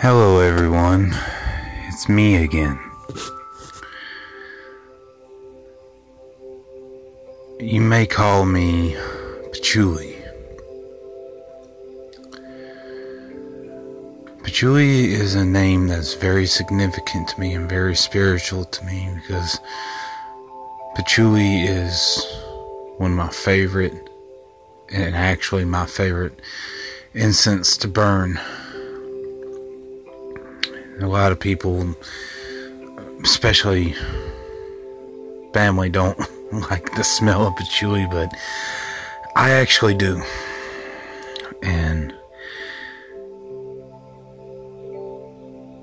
Hello, everyone. It's me again. You may call me Patchouli. Patchouli is a name that's very significant to me and very spiritual to me because patchouli is one of my favorite, and actually my favorite incense to burn. A lot of people, especially family, don't like the smell of patchouli, but I actually do. And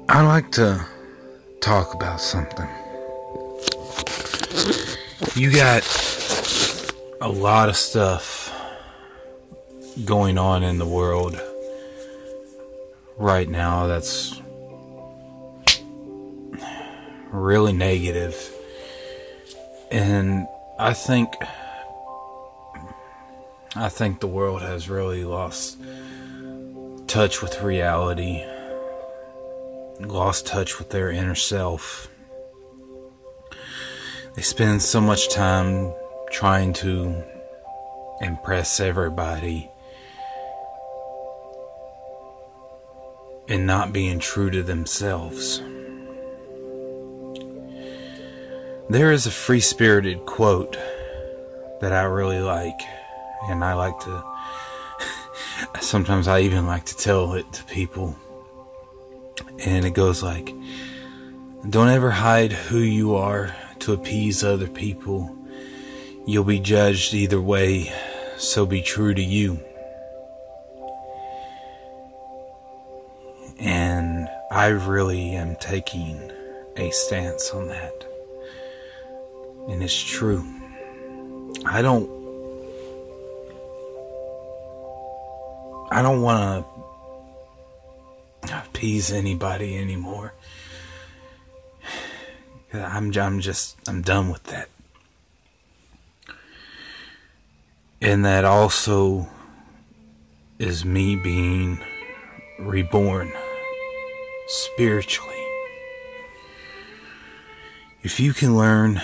I like to talk about something. You got a lot of stuff going on in the world right now that's really negative. And I think I think the world has really lost touch with reality. Lost touch with their inner self. They spend so much time trying to impress everybody and not being true to themselves. There is a free spirited quote that I really like, and I like to. Sometimes I even like to tell it to people. And it goes like Don't ever hide who you are to appease other people. You'll be judged either way, so be true to you. And I really am taking a stance on that. And it's true. I don't I don't want to appease anybody anymore. I'm I'm just I'm done with that. And that also is me being reborn spiritually. If you can learn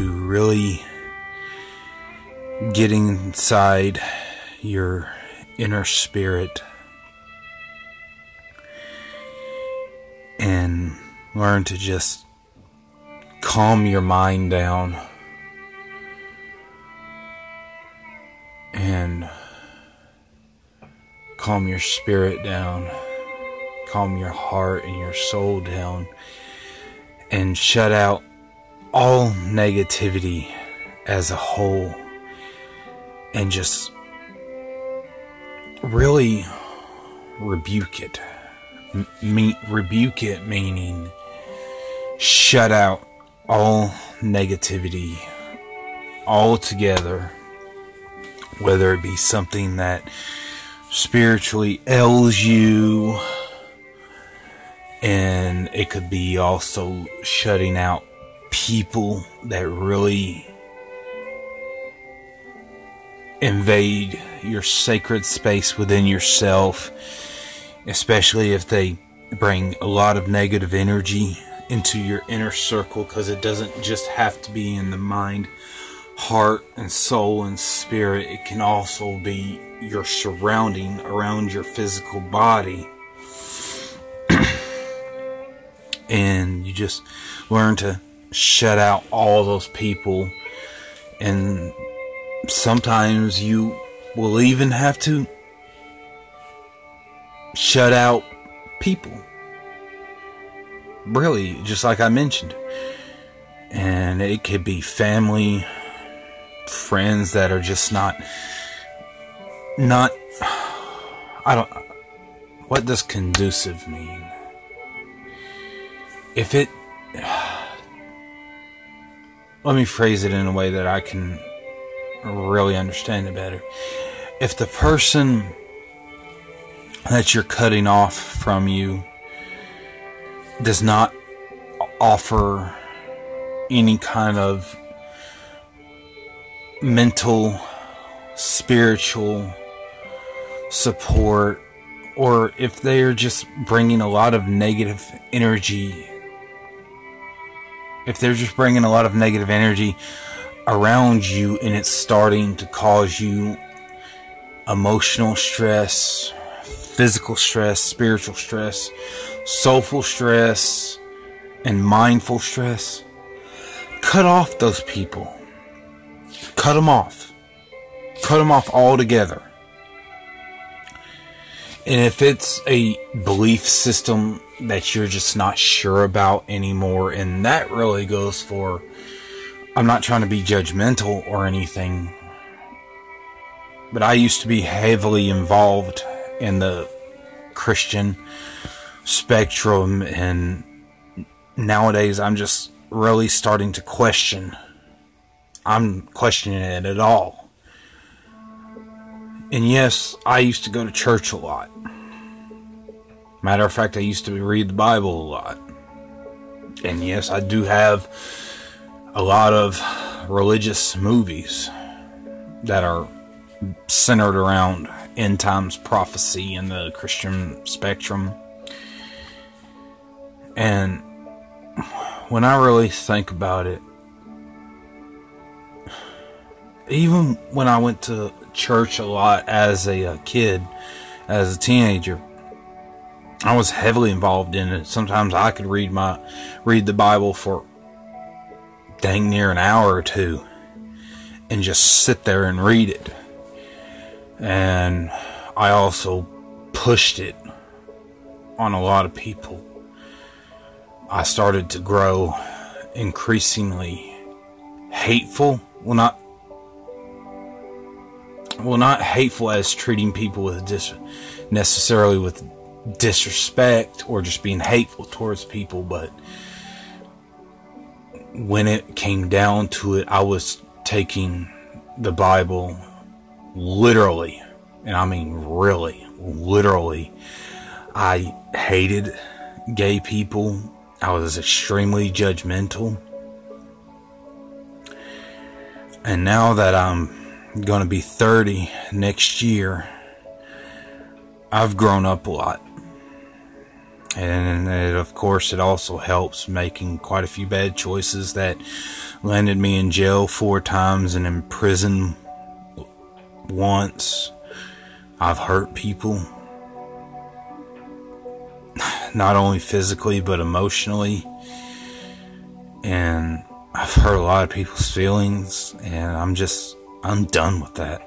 to really get inside your inner spirit and learn to just calm your mind down and calm your spirit down, calm your heart and your soul down, and shut out all negativity as a whole and just really rebuke it. M- me- rebuke it meaning shut out all negativity altogether, whether it be something that spiritually ails you, and it could be also shutting out people that really invade your sacred space within yourself, especially if they bring a lot of negative energy into your inner circle, because it doesn't just have to be in the mind, heart, and soul and spirit, it can also be your surrounding around your physical body. and you just learn to shut out all those people. And sometimes you will even have to shut out people. Really, just like I mentioned. And it could be family, friends that are just not, not, I don't, what does conducive mean? If it, let me phrase it in a way that I can really understand it better. If the person that you're cutting off from you does not offer any kind of mental, spiritual support, or if they're just bringing a lot of negative energy, if they're just bringing a lot of negative energy around you and it's starting to cause you emotional stress, physical stress, spiritual stress, soulful stress, and mindful stress, cut off those people. Cut them off. Cut them off altogether. And if it's a belief system that you're just not sure about anymore, and that really goes for, I'm not trying to be judgmental or anything, but I used to be heavily involved in the Christian spectrum, and nowadays I'm just really starting to question. I'm questioning it at all. And yes, I used to go to church a lot. Matter of fact, I used to read the Bible a lot. And yes, I do have a lot of religious movies that are centered around end times prophecy in the Christian spectrum. And when I really think about it, even when I went to church a lot as a, a, kid, as a teenager, I was heavily involved in it. Sometimes I could read my read the Bible for dang near an hour or two and just sit there and read it. And I also pushed it on a lot of people. I started to grow increasingly hateful. Well, not well, not hateful as treating people with dis necessarily with disrespect or just being hateful towards people, but when it came down to it, I was taking the Bible literally, and I mean really, literally. I hated gay people. I was extremely judgmental. And now that I'm going to be 30 next year, I've grown up a lot. And it, of course, it also helps making quite a few bad choices that landed me in jail four times and in prison once. I've hurt people. Not only physically, but emotionally. And I've hurt a lot of people's feelings. And I'm just, I'm done with that.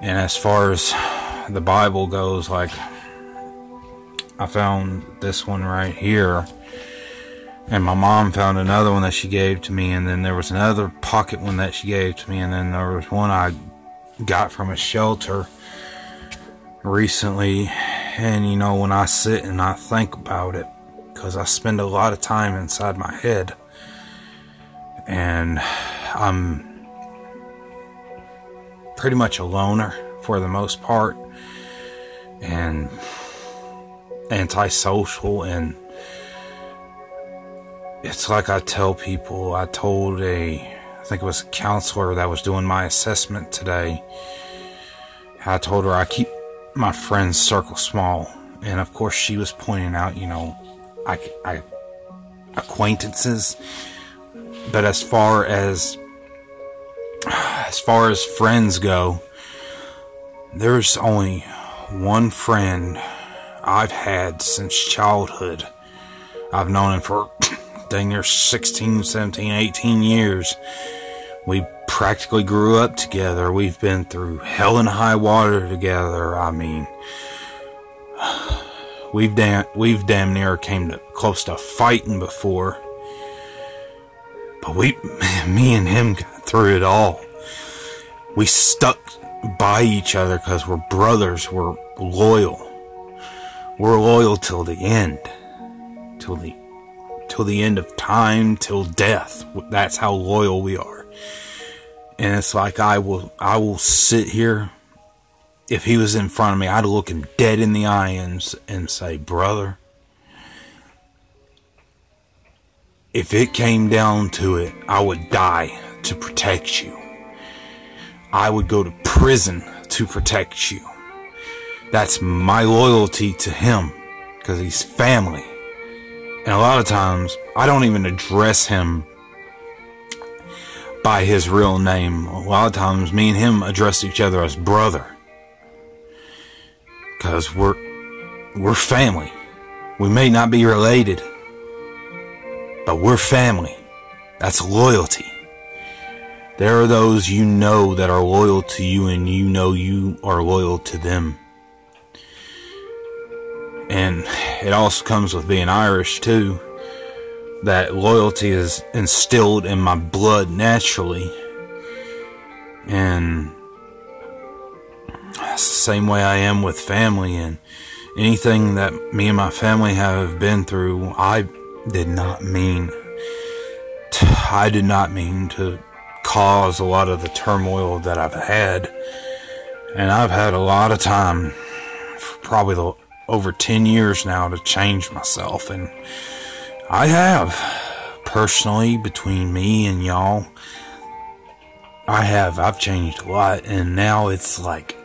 And as far as the Bible goes, like, I found this one right here. And my mom found another one that she gave to me. And then there was another pocket one that she gave to me. And then there was one I got from a shelter recently. And you know, when I sit and I think about it, because I spend a lot of time inside my head. And I'm pretty much a loner for the most part. And antisocial and it's like I tell people, I told a, I think it was a counselor that was doing my assessment today. I told her I keep my friends' circle small. And of course, she was pointing out, you know, I, I, acquaintances. But as far as, as far as friends go, there's only one friend I've had since childhood. I've known him for dang near 16, 17, 18 years. We practically grew up together. We've been through hell and high water together. I mean, we've damn, we've damn near came to close to fighting before. But we, me and him got through it all. We stuck by each other because we're brothers. We're loyal. We're loyal till the end. Till the till the end of time, till death. That's how loyal we are. And it's like I will I will sit here if he was in front of me, I'd look him dead in the eye and, and say, Brother, if it came down to it, I would die to protect you. I would go to prison to protect you. That's my loyalty to him because he's family. And a lot of times, I don't even address him by his real name. A lot of times, me and him address each other as brother. Because we're, we're family. We may not be related, but we're family. That's loyalty. There are those you know that are loyal to you, and you know you are loyal to them. And it also comes with being Irish, too. That loyalty is instilled in my blood naturally. And that's the same way I am with family. And anything that me and my family have been through, I did not mean. To, I did not mean to cause a lot of the turmoil that I've had. And I've had a lot of time, probably the over 10 years now to change myself. And I have, personally, between me and y'all, I have. I've changed a lot. And now it's like,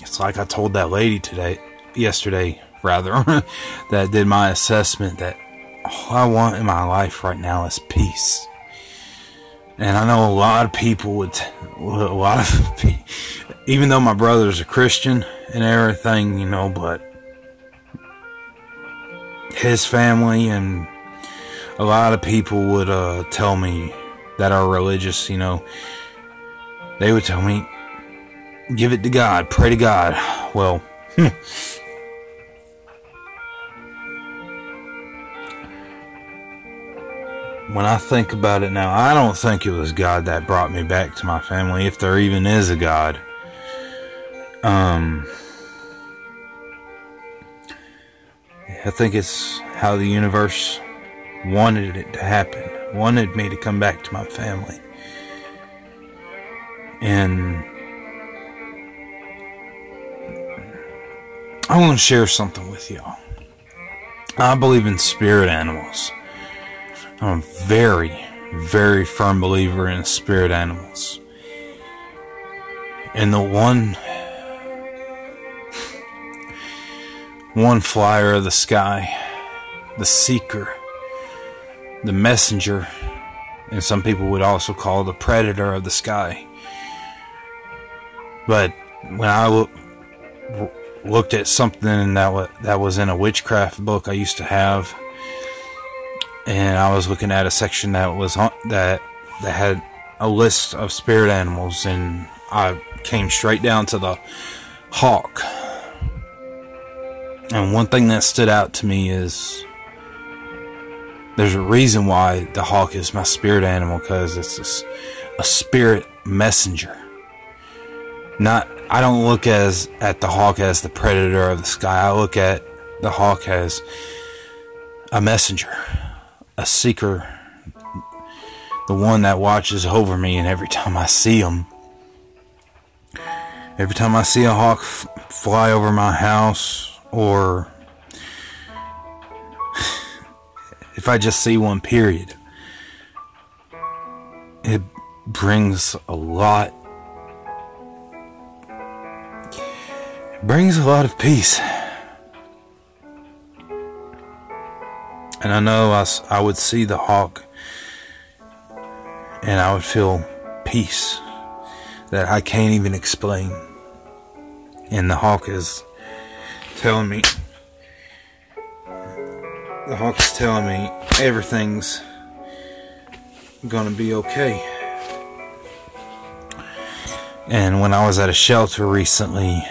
it's like I told that lady today, yesterday, rather, that did my assessment that all I want in my life right now is peace. And I know a lot of people would, a lot of, even though my brother's a Christian and everything, you know, but his family and a lot of people would uh, tell me that are religious, you know, they would tell me, give it to God, pray to God. Well, hmm. when I think about it now, I don't think it was God that brought me back to my family, if there even is a God. Um, I think it's how the universe wanted it to happen, wanted me to come back to my family. And I want to share something with y'all. I believe in spirit animals. I'm a very, very firm believer in spirit animals. And the one one flyer of the sky, the seeker, the messenger, and some people would also call the predator of the sky. But when I look, looked at something that that was in a witchcraft book I used to have, and I was looking at a section that was on, that that had a list of spirit animals, and I came straight down to the hawk and one thing that stood out to me is there's a reason why the hawk is my spirit animal because it's a, a, spirit messenger. Not, I don't look as at the hawk as the predator of the sky. I look at the hawk as a messenger, a seeker, the one that watches over me. And every time I see him, every time I see a hawk f- fly over my house or if I just see one period, it brings a lot. It brings a lot of peace. And I know I, I would see the hawk and I would feel peace that I can't even explain. And the hawk is telling me, the hawk is telling me everything's gonna be okay. And when I was at a shelter recently,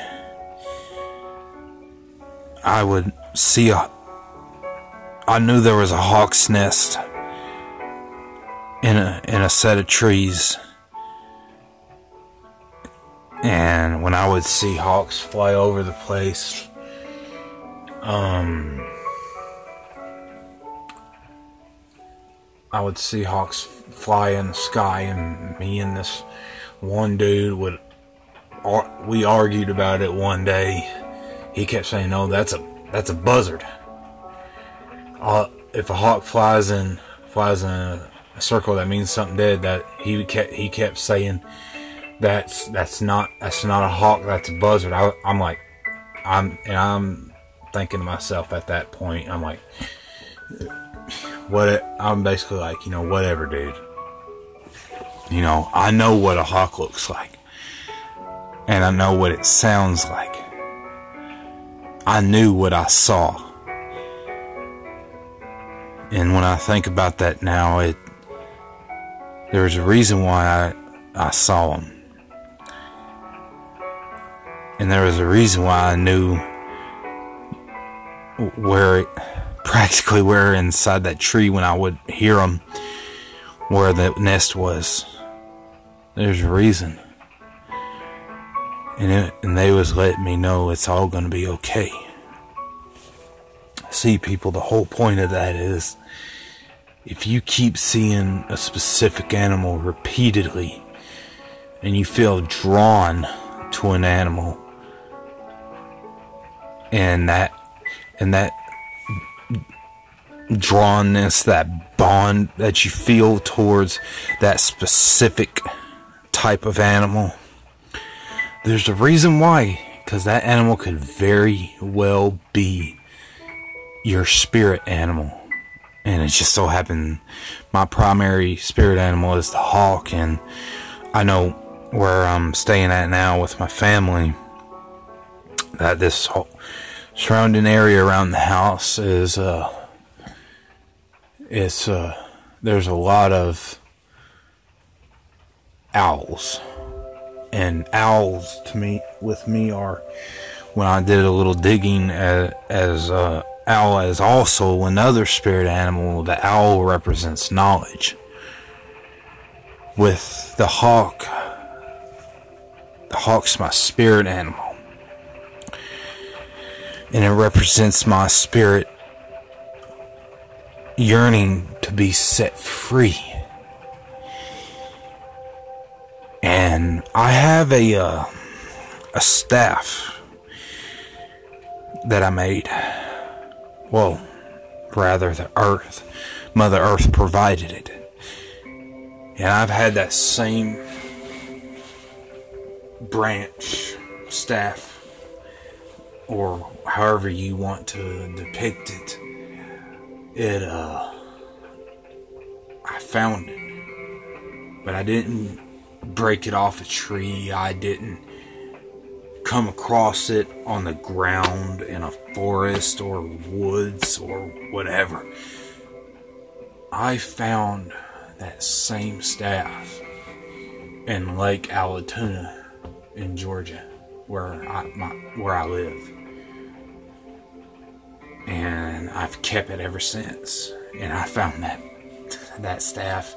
I would see a. I knew there was a hawk's nest in a in a set of trees. And when I would see hawks fly over the place, um, I would see hawks fly in the sky, and me and this one dude would. We argued about it one day. He kept saying, "No, that's a that's a buzzard." Uh, if a hawk flies in flies in a, a circle, that means something dead. That he kept he kept saying, "That's that's not that's not a hawk. That's a buzzard." I, I'm like, I'm and I'm thinking to myself at that point, I'm like, what? I'm basically like, you know, whatever, dude. You know, I know what a hawk looks like, and I know what it sounds like. I knew what I saw. And when I think about that now, it there's a reason why I, I saw them. And there was a reason why I knew where, practically where inside that tree when I would hear them, where the nest was. There's a reason. And, it, and they was letting me know it's all going to be okay. See, people, the whole point of that is if you keep seeing a specific animal repeatedly and you feel drawn to an animal and that and that drawnness that bond that you feel towards that specific type of animal. There's a reason why because that animal could very well be your spirit animal. And it just so happened my primary spirit animal is the hawk and i know where i'm staying at now with my family that this surrounding area around the house is uh it's uh there's a lot of owls and owls to me with me are when i did a little digging as, as uh owl is also another spirit animal. The owl represents knowledge. With the hawk, the hawk's my spirit animal. And it represents my spirit yearning to be set free. And I have a uh, a staff that I made well, rather, the earth, Mother Earth provided it. And I've had that same branch, staff, or however you want to depict it. It, uh, I found it. But I didn't break it off a tree. I didn't come across it on the ground in a forest or woods or whatever. I found that same staff in Lake Allatoona in Georgia, where I my, where I live, I've kept it ever since. And I found that that staff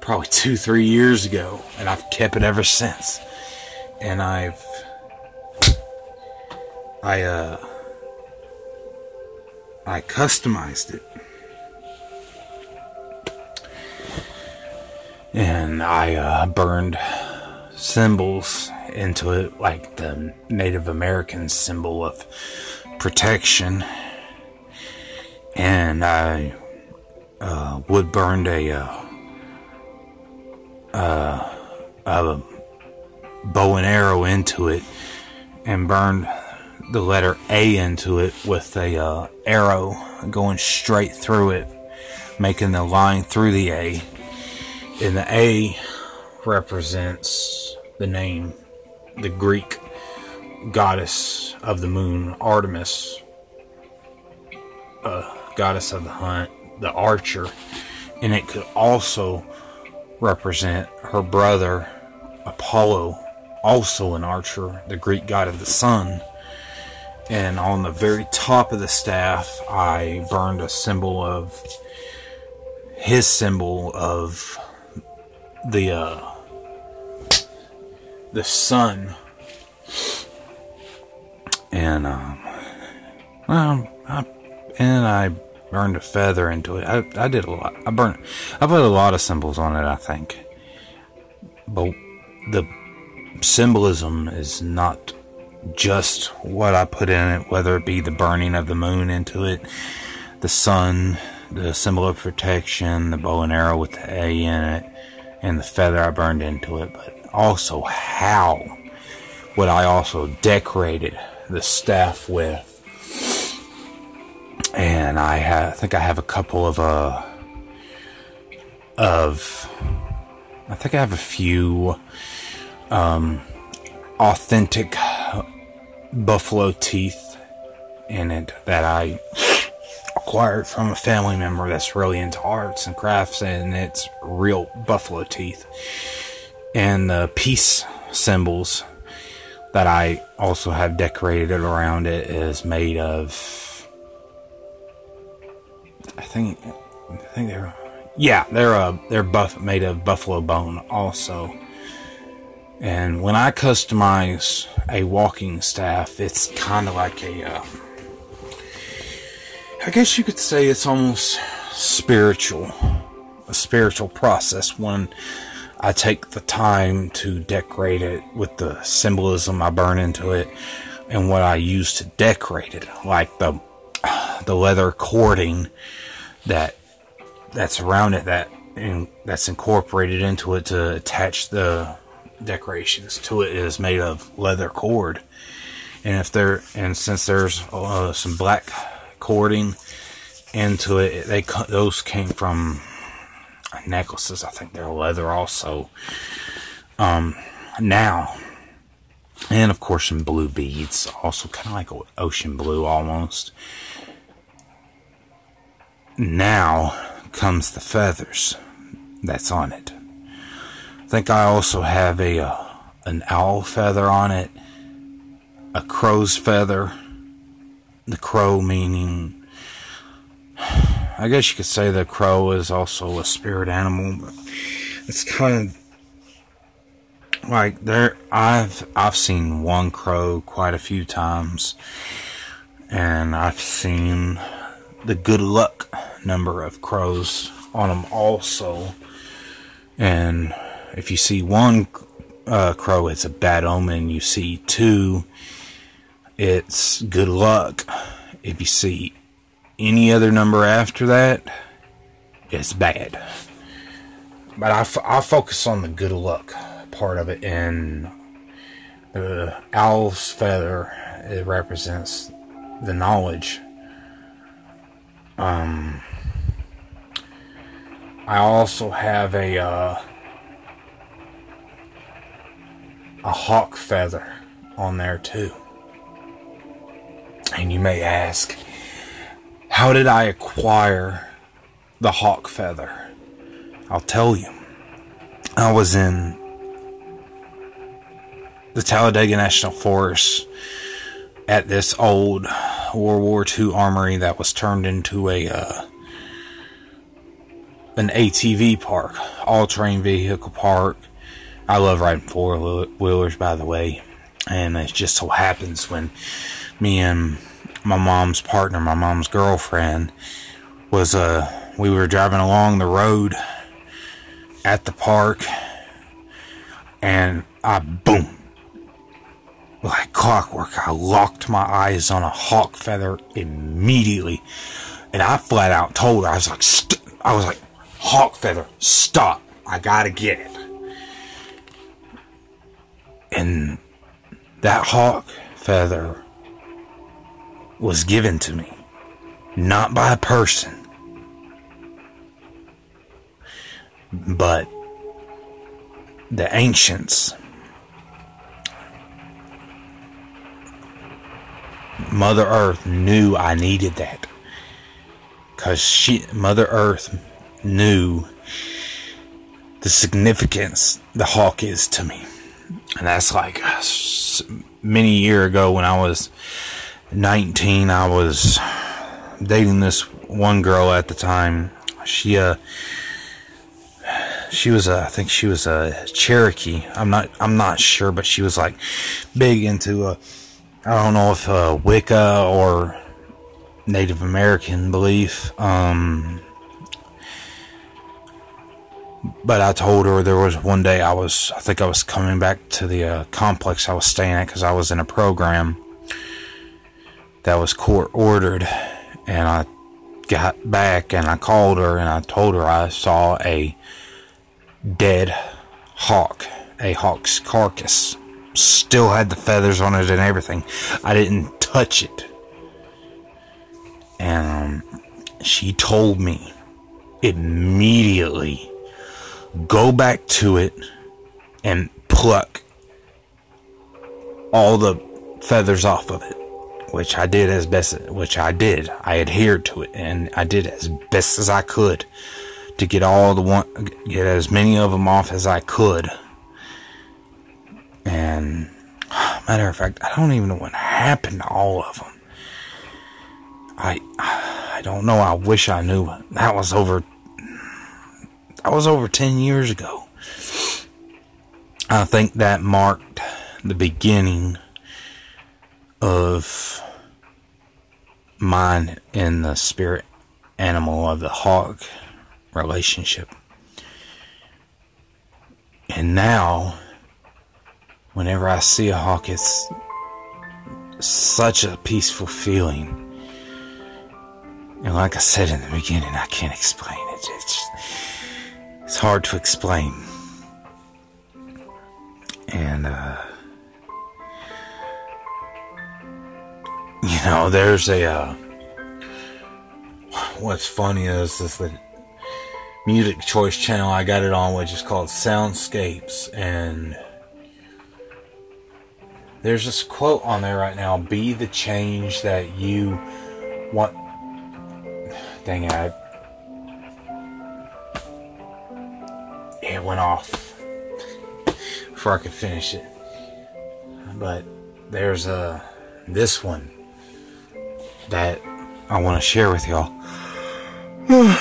probably two three years ago, and I've kept it ever since. And I've I uh I customized it. And I uh, burned symbols into it, like the Native American symbol of protection. And I uh, wood burned a, uh, uh, a bow and arrow into it and burned the letter A into it with a uh, arrow going straight through it, making the line through the A. And the A represents the name, the Greek goddess of the moon, Artemis, uh, goddess of the hunt, the archer. And it could also represent her brother, Apollo, also an archer, the Greek god of the sun and on the very top of the staff, I burned a symbol of his symbol of the uh, the sun, and um, well, I, and I burned a feather into it. I, I did a lot. I burned. I put a lot of symbols on it. I think, but the symbolism is not just what I put in it, whether it be the burning of the moon into it, the sun, the symbol of protection, the bow and arrow with the A in it, and the feather I burned into it, but also how what I also decorated the staff with. And I, ha- I think I have a couple of uh of I think I have a few um, authentic buffalo teeth in it that I acquired from a family member that's really into arts and crafts, and it's real buffalo teeth. And the peace symbols that I also have decorated around it is made of. I think, I think they're, yeah, they're uh, they're buff made of buffalo bone also. And when I customize a walking staff, it's kind of like a, uh, I guess you could say it's almost spiritual, a spiritual process when I take the time to decorate it with the symbolism I burn into it and what I use to decorate it, like the the leather cording that that's around it that in, that's incorporated into it to attach the decorations to it is made of leather cord. And if there, and since there's uh, some black cording into it, they those came from necklaces. I think they're leather also. Um, now, and of course some blue beads, also kind of like ocean blue almost. Now comes the feathers that's on it I think I also have a uh, an owl feather on it, a crow's feather. The crow meaning, I guess you could say the crow is also a spirit animal, but it's kind of like there. I've I've seen one crow quite a few times, and I've seen the good luck number of crows on them also, and if you see one uh, crow, it's a bad omen. You see two, it's good luck. If you see any other number after that, it's bad. But I, f- I focus on the good luck part of it, and the owl's feather it represents the knowledge. Um, I also have a uh, a hawk feather on there too. And you may ask, how did I acquire the hawk feather? I'll tell you. I was in the Talladega National Forest at this old World War II armory that was turned into a uh, an ATV park, all terrain vehicle park I love riding four wheelers, by the way. And it just so happens when me and my mom's partner, my mom's girlfriend, was uh we were driving along the road at the park and I boom like clockwork I locked my eyes on a hawk feather immediately and I flat out told her I was like I was like hawk feather stop I gotta get it and that hawk feather was given to me, not by a person, but the ancients. Mother Earth knew I needed that. Because she, Mother Earth knew the significance the hawk is to me and that's like many year ago when I was 19. I was dating this one girl at the time. She uh she was a, I think she was a Cherokee. I'm not I'm not sure, but she was like big into a I don't know if uh, Wicca or Native American belief. Um, but I told her there was one day I was, I think I was coming back to the uh, complex I was staying at because I was in a program that was court ordered. And I got back and I called her and I told her I saw a dead hawk, a hawk's carcass still had the feathers on it and everything. I didn't touch it. And um, she told me immediately go back to it and pluck all the feathers off of it which I did as best which I did I adhered to it and I did as best as I could to get all the one get as many of them off as I could and matter of fact I don't even know what happened to all of them I I don't know. I wish I knew that was over that was over 10 years ago. I think that marked the beginning of mine in the spirit animal of the hog relationship. And now, whenever I see a hawk, it's such a peaceful feeling. And like I said in the beginning, I can't explain it. It's, it's hard to explain. And, uh, you know, there's a, uh, what's funny is, is the music choice channel I got it on, which is called Soundscapes, and there's this quote on there right now be the change that you want. Dang it, I, it went off before I could finish it. But there's a this one that I want to share with y'all.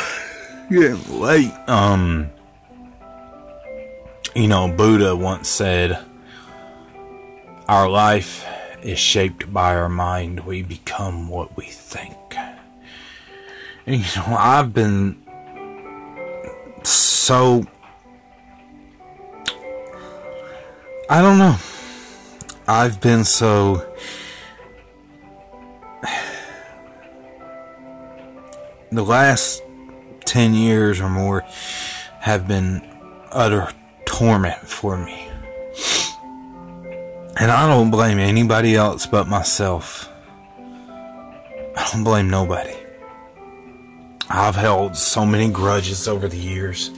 Getting late. Um, you know, Buddha once said, "Our life is shaped by our mind. We become what we think." And you know, I've been so I don't know. I've been so the last 10 years or more have been utter torment for me. And I don't blame anybody else but myself. I don't blame nobody. I've held so many grudges over the years.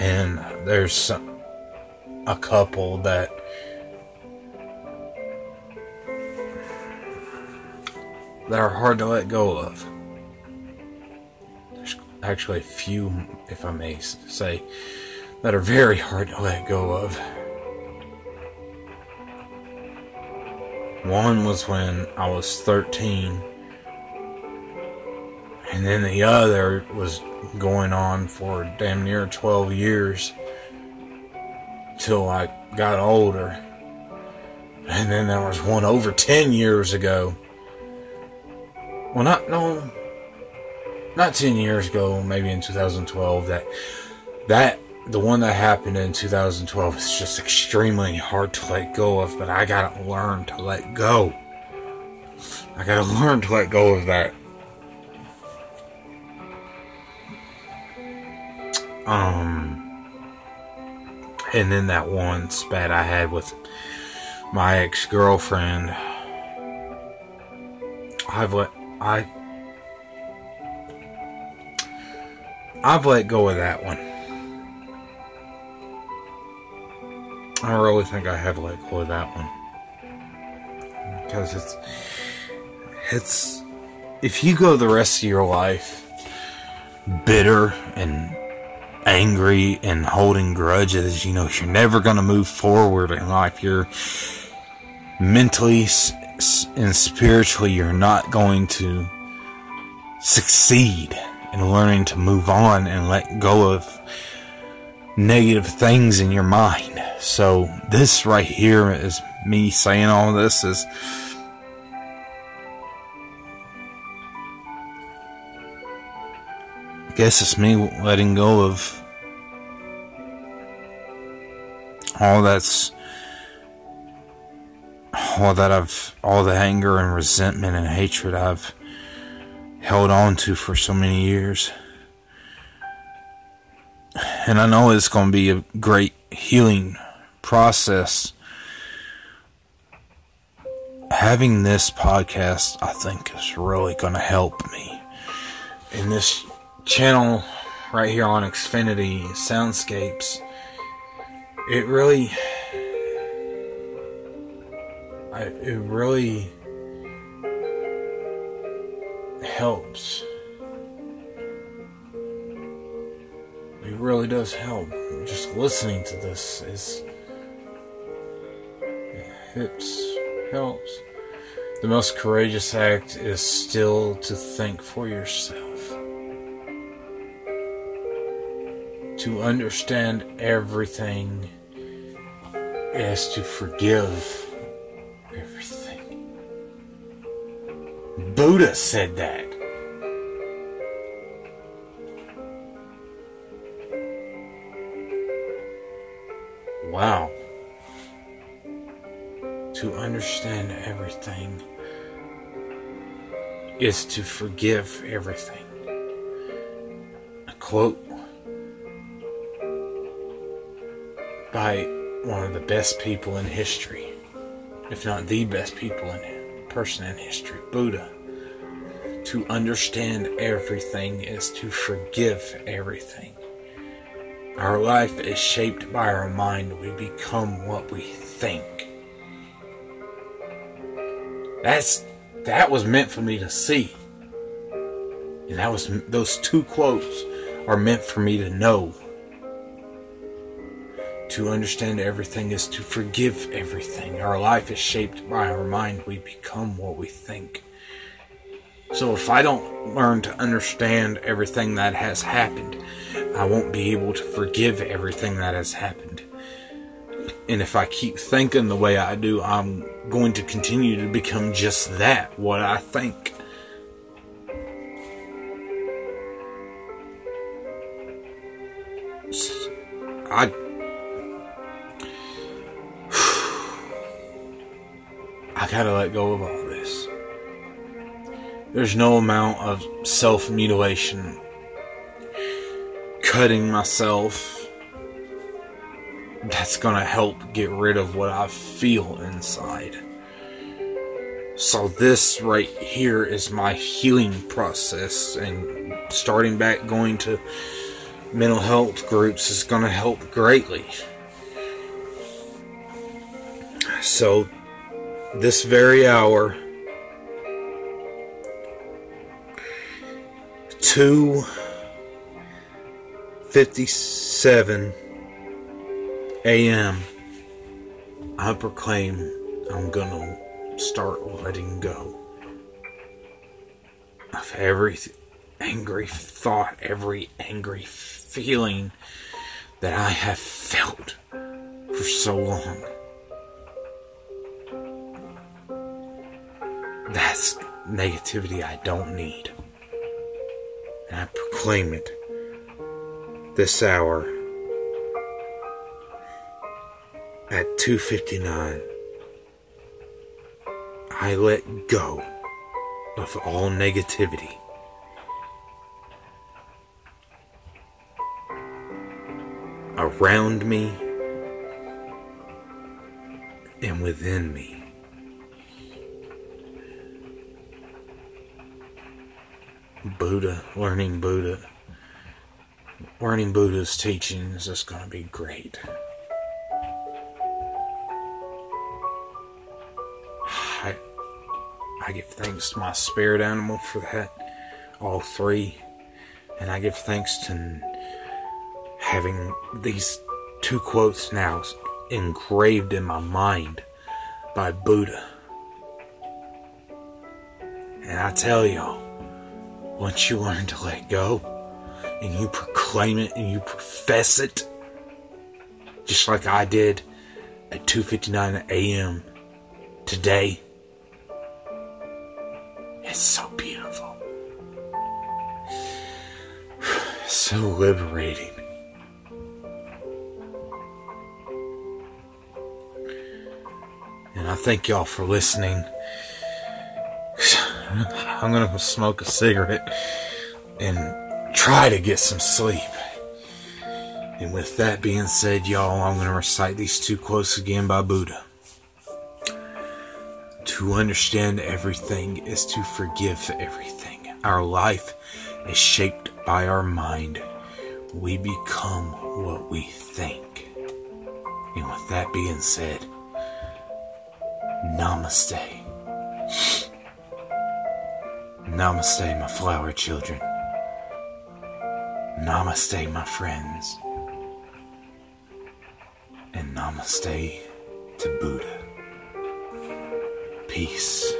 and there's a couple that that are hard to let go of. There's actually a few, if I may say, that are very hard to let go of. One was when I was 13, and then the other was going on for damn near 12 years till I got older. And then there was one over 10 years ago. Well, not, no, not 10 years ago, maybe in 2012, that, that, the one that happened in 2012 is just extremely hard to let go of, but I gotta learn to let go. I gotta learn to let go of that Um, and then that one spat I had with my ex girlfriend, I've let I I've let go of that one. I really think I have let go of that one because it's it's if you go the rest of your life bitter and angry and holding grudges, you know, you're never going to move forward in life. You're mentally and spiritually, you're not going to succeed in learning to move on and let go of negative things in your mind. So, this right here is me saying all this is I guess it's me letting go of all that's all that I've all the anger and resentment and hatred I've held on to for so many years. And I know it's going to be a great healing process. Having this podcast, I think, is really going to help me. In this channel right here on Xfinity Soundscapes, it really. I, it really helps. It really does help. Just listening to this is it helps. The most courageous act is still to think for yourself. To understand everything is to forgive everything. Buddha said that. Understand everything is to forgive everything. A quote by one of the best people in history, if not the best people in person in history, Buddha. To understand everything is to forgive everything. Our life is shaped by our mind. We become what we think. That's that was meant for me to see. And that was those two quotes are meant for me to know. To understand everything is to forgive everything. Our life is shaped by our mind. We become what we think. So if I don't learn to understand everything that has happened, I won't be able to forgive everything that has happened. And if I keep thinking the way I do, I'm going to continue to become just that, what I think. I I gotta let go of all this. There's no amount of self mutilation, cutting myself, that's gonna help get rid of what I feel inside. So, this right here is my healing process, and starting back going to mental health groups is gonna help greatly. So, this very hour, 257 a.m. I proclaim I'm gonna start letting go of every angry thought, every angry feeling that I have felt for so long. That's negativity I don't need and I proclaim it this hour at 2:59 I let go of all negativity around me and within me Buddha, learning Buddha, learning Buddha's teachings is going to be great. I give thanks to my spirit animal for that, all three, and I give thanks to having these two quotes now engraved in my mind by Buddha. And I tell y'all, once you learn to let go and you proclaim it and you profess it, just like I did at 2:59 a.m. today, it's so beautiful, so liberating. And I thank y'all for listening. I'm gonna smoke a cigarette and try to get some sleep. And with that being said, y'all, I'm to recite these two quotes again by Buddha. To understand everything is to forgive everything. Our life is shaped by our mind. We become what we think. And with that being said, Namaste. Namaste, my flower children. Namaste, my friends. And namaste to Buddha. Peace.